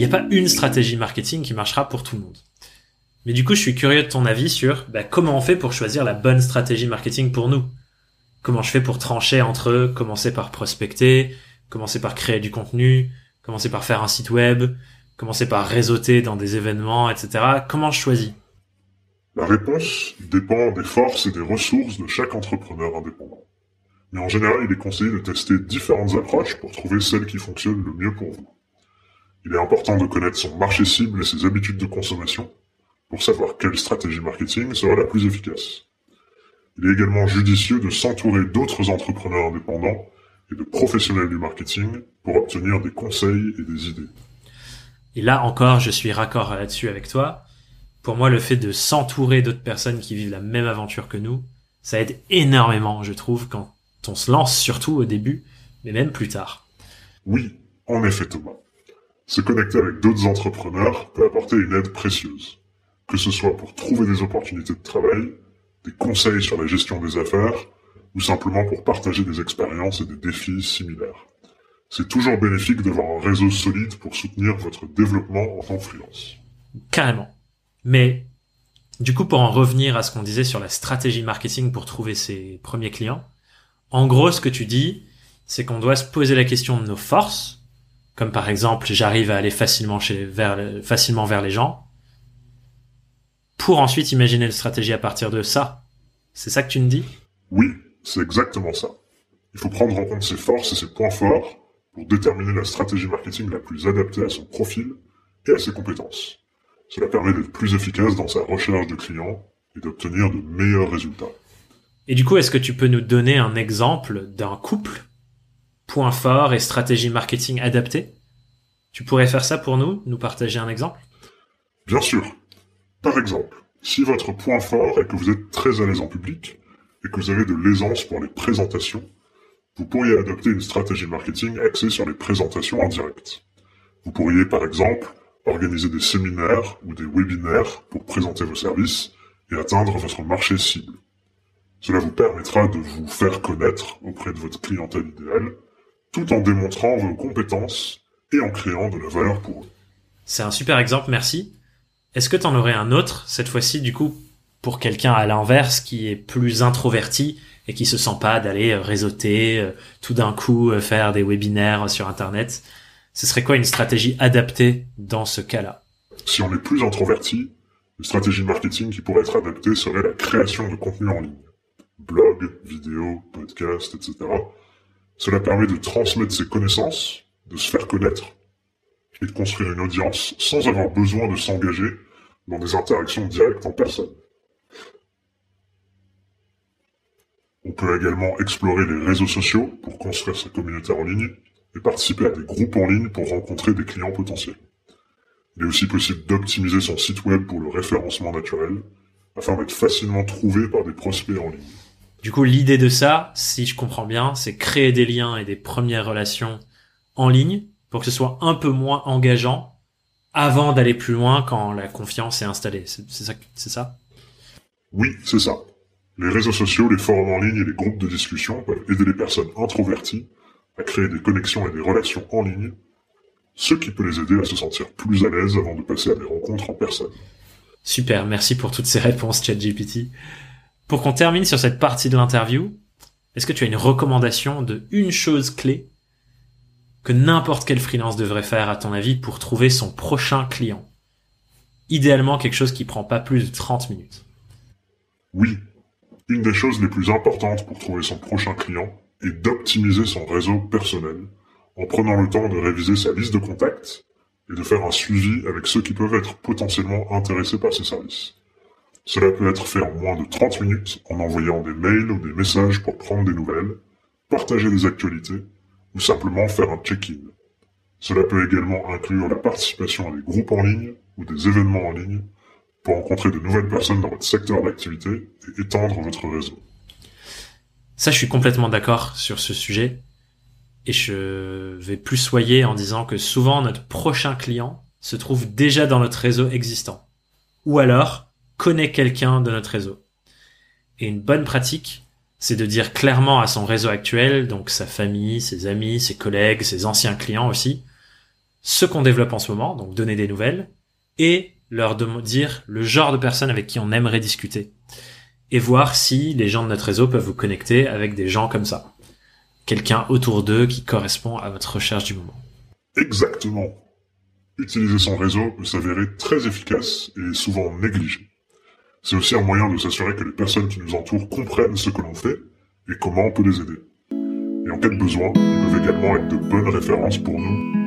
n'y a pas une stratégie marketing qui marchera pour tout le monde. Mais du coup, je suis curieux de ton avis sur bah, comment on fait pour choisir la bonne stratégie marketing pour nous? Comment je fais pour trancher entre commencer par prospecter, commencer par créer du contenu, commencer par faire un site web, commencer par réseauter dans des événements, etc. Comment je choisis? La réponse dépend des forces et des ressources de chaque entrepreneur indépendant. Mais en général, il est conseillé de tester différentes approches pour trouver celle qui fonctionne le mieux pour vous. Il est important de connaître son marché cible et ses habitudes de consommation pour savoir quelle stratégie marketing sera la plus efficace. Il est également judicieux de s'entourer d'autres entrepreneurs indépendants et de professionnels du marketing pour obtenir des conseils et des idées. Et là encore, je suis raccord là-dessus avec toi. Pour moi, le fait de s'entourer d'autres personnes qui vivent la même aventure que nous, ça aide énormément, je trouve, quand on se lance, surtout au début, mais même plus tard. Oui, en effet, Thomas. Se connecter avec d'autres entrepreneurs peut apporter une aide précieuse que ce soit pour trouver des opportunités de travail, des conseils sur la gestion des affaires, ou simplement pour partager des expériences et des défis similaires. C'est toujours bénéfique d'avoir un réseau solide pour soutenir votre développement en tant freelance. Carrément. Mais, du coup, pour en revenir à ce qu'on disait sur la stratégie marketing pour trouver ses premiers clients, en gros, ce que tu dis, c'est qu'on doit se poser la question de nos forces, comme par exemple, j'arrive à aller facilement chez, vers, facilement vers les gens, pour ensuite imaginer une stratégie à partir de ça. C'est ça que tu me dis? Oui, c'est exactement ça. Il faut prendre en compte ses forces et ses points forts pour déterminer la stratégie marketing la plus adaptée à son profil et à ses compétences. Cela permet d'être plus efficace dans sa recherche de clients et d'obtenir de meilleurs résultats. Et du coup, est-ce que tu peux nous donner un exemple d'un couple Points forts et stratégie marketing adaptée Tu pourrais faire ça pour nous, nous partager un exemple? Bien sûr. Par exemple, si votre point fort est que vous êtes très à l'aise en public et que vous avez de l'aisance pour les présentations, vous pourriez adopter une stratégie marketing axée sur les présentations en direct. Vous pourriez par exemple organiser des séminaires ou des webinaires pour présenter vos services et atteindre votre marché cible. Cela vous permettra de vous faire connaître auprès de votre clientèle idéale, tout en démontrant vos compétences et en créant de la valeur pour eux. C'est un super exemple, merci. Est-ce que t'en aurais un autre, cette fois-ci, du coup, pour quelqu'un à l'inverse qui est plus introverti et qui se sent pas d'aller euh, réseauter, euh, tout d'un coup euh, faire des webinaires sur Internet? Ce serait quoi une stratégie adaptée dans ce cas-là? Si on est plus introverti, une stratégie marketing qui pourrait être adaptée serait la création de contenu en ligne. Blog, vidéo, podcast, etc. Cela permet de transmettre ses connaissances, de se faire connaître et de construire une audience sans avoir besoin de s'engager dans des interactions directes en personne. On peut également explorer les réseaux sociaux pour construire sa communauté en ligne et participer à des groupes en ligne pour rencontrer des clients potentiels. Il est aussi possible d'optimiser son site web pour le référencement naturel afin d'être facilement trouvé par des prospects en ligne. Du coup, l'idée de ça, si je comprends bien, c'est créer des liens et des premières relations en ligne pour que ce soit un peu moins engageant avant d'aller plus loin quand la confiance est installée. C'est ça, c'est ça? Oui, c'est ça. Les réseaux sociaux, les forums en ligne et les groupes de discussion peuvent aider les personnes introverties à créer des connexions et des relations en ligne, ce qui peut les aider à se sentir plus à l'aise avant de passer à des rencontres en personne. Super, merci pour toutes ces réponses, ChatGPT. Pour qu'on termine sur cette partie de l'interview, est-ce que tu as une recommandation de une chose clé que n'importe quel freelance devrait faire à ton avis pour trouver son prochain client? Idéalement quelque chose qui prend pas plus de 30 minutes. Oui, une des choses les plus importantes pour trouver son prochain client est d'optimiser son réseau personnel en prenant le temps de réviser sa liste de contacts et de faire un suivi avec ceux qui peuvent être potentiellement intéressés par ses services. Cela peut être fait en moins de 30 minutes en envoyant des mails ou des messages pour prendre des nouvelles, partager des actualités ou simplement faire un check-in. Cela peut également inclure la participation à des groupes en ligne ou des événements en ligne pour rencontrer de nouvelles personnes dans votre secteur d'activité et étendre votre réseau. Ça, je suis complètement d'accord sur ce sujet. Et je vais plus soyer en disant que souvent notre prochain client se trouve déjà dans notre réseau existant. Ou alors connaît quelqu'un de notre réseau. Et une bonne pratique, c'est de dire clairement à son réseau actuel, donc sa famille, ses amis, ses collègues, ses anciens clients aussi, ce qu'on développe en ce moment, donc donner des nouvelles, et leur dire le genre de personnes avec qui on aimerait discuter. Et voir si les gens de notre réseau peuvent vous connecter avec des gens comme ça. Quelqu'un autour d'eux qui correspond à votre recherche du moment. Exactement. Utiliser son réseau peut s'avérer très efficace et souvent négligé. C'est aussi un moyen de s'assurer que les personnes qui nous entourent comprennent ce que l'on fait et comment on peut les aider. Et en cas de besoin, ils peuvent également être de bonnes références pour nous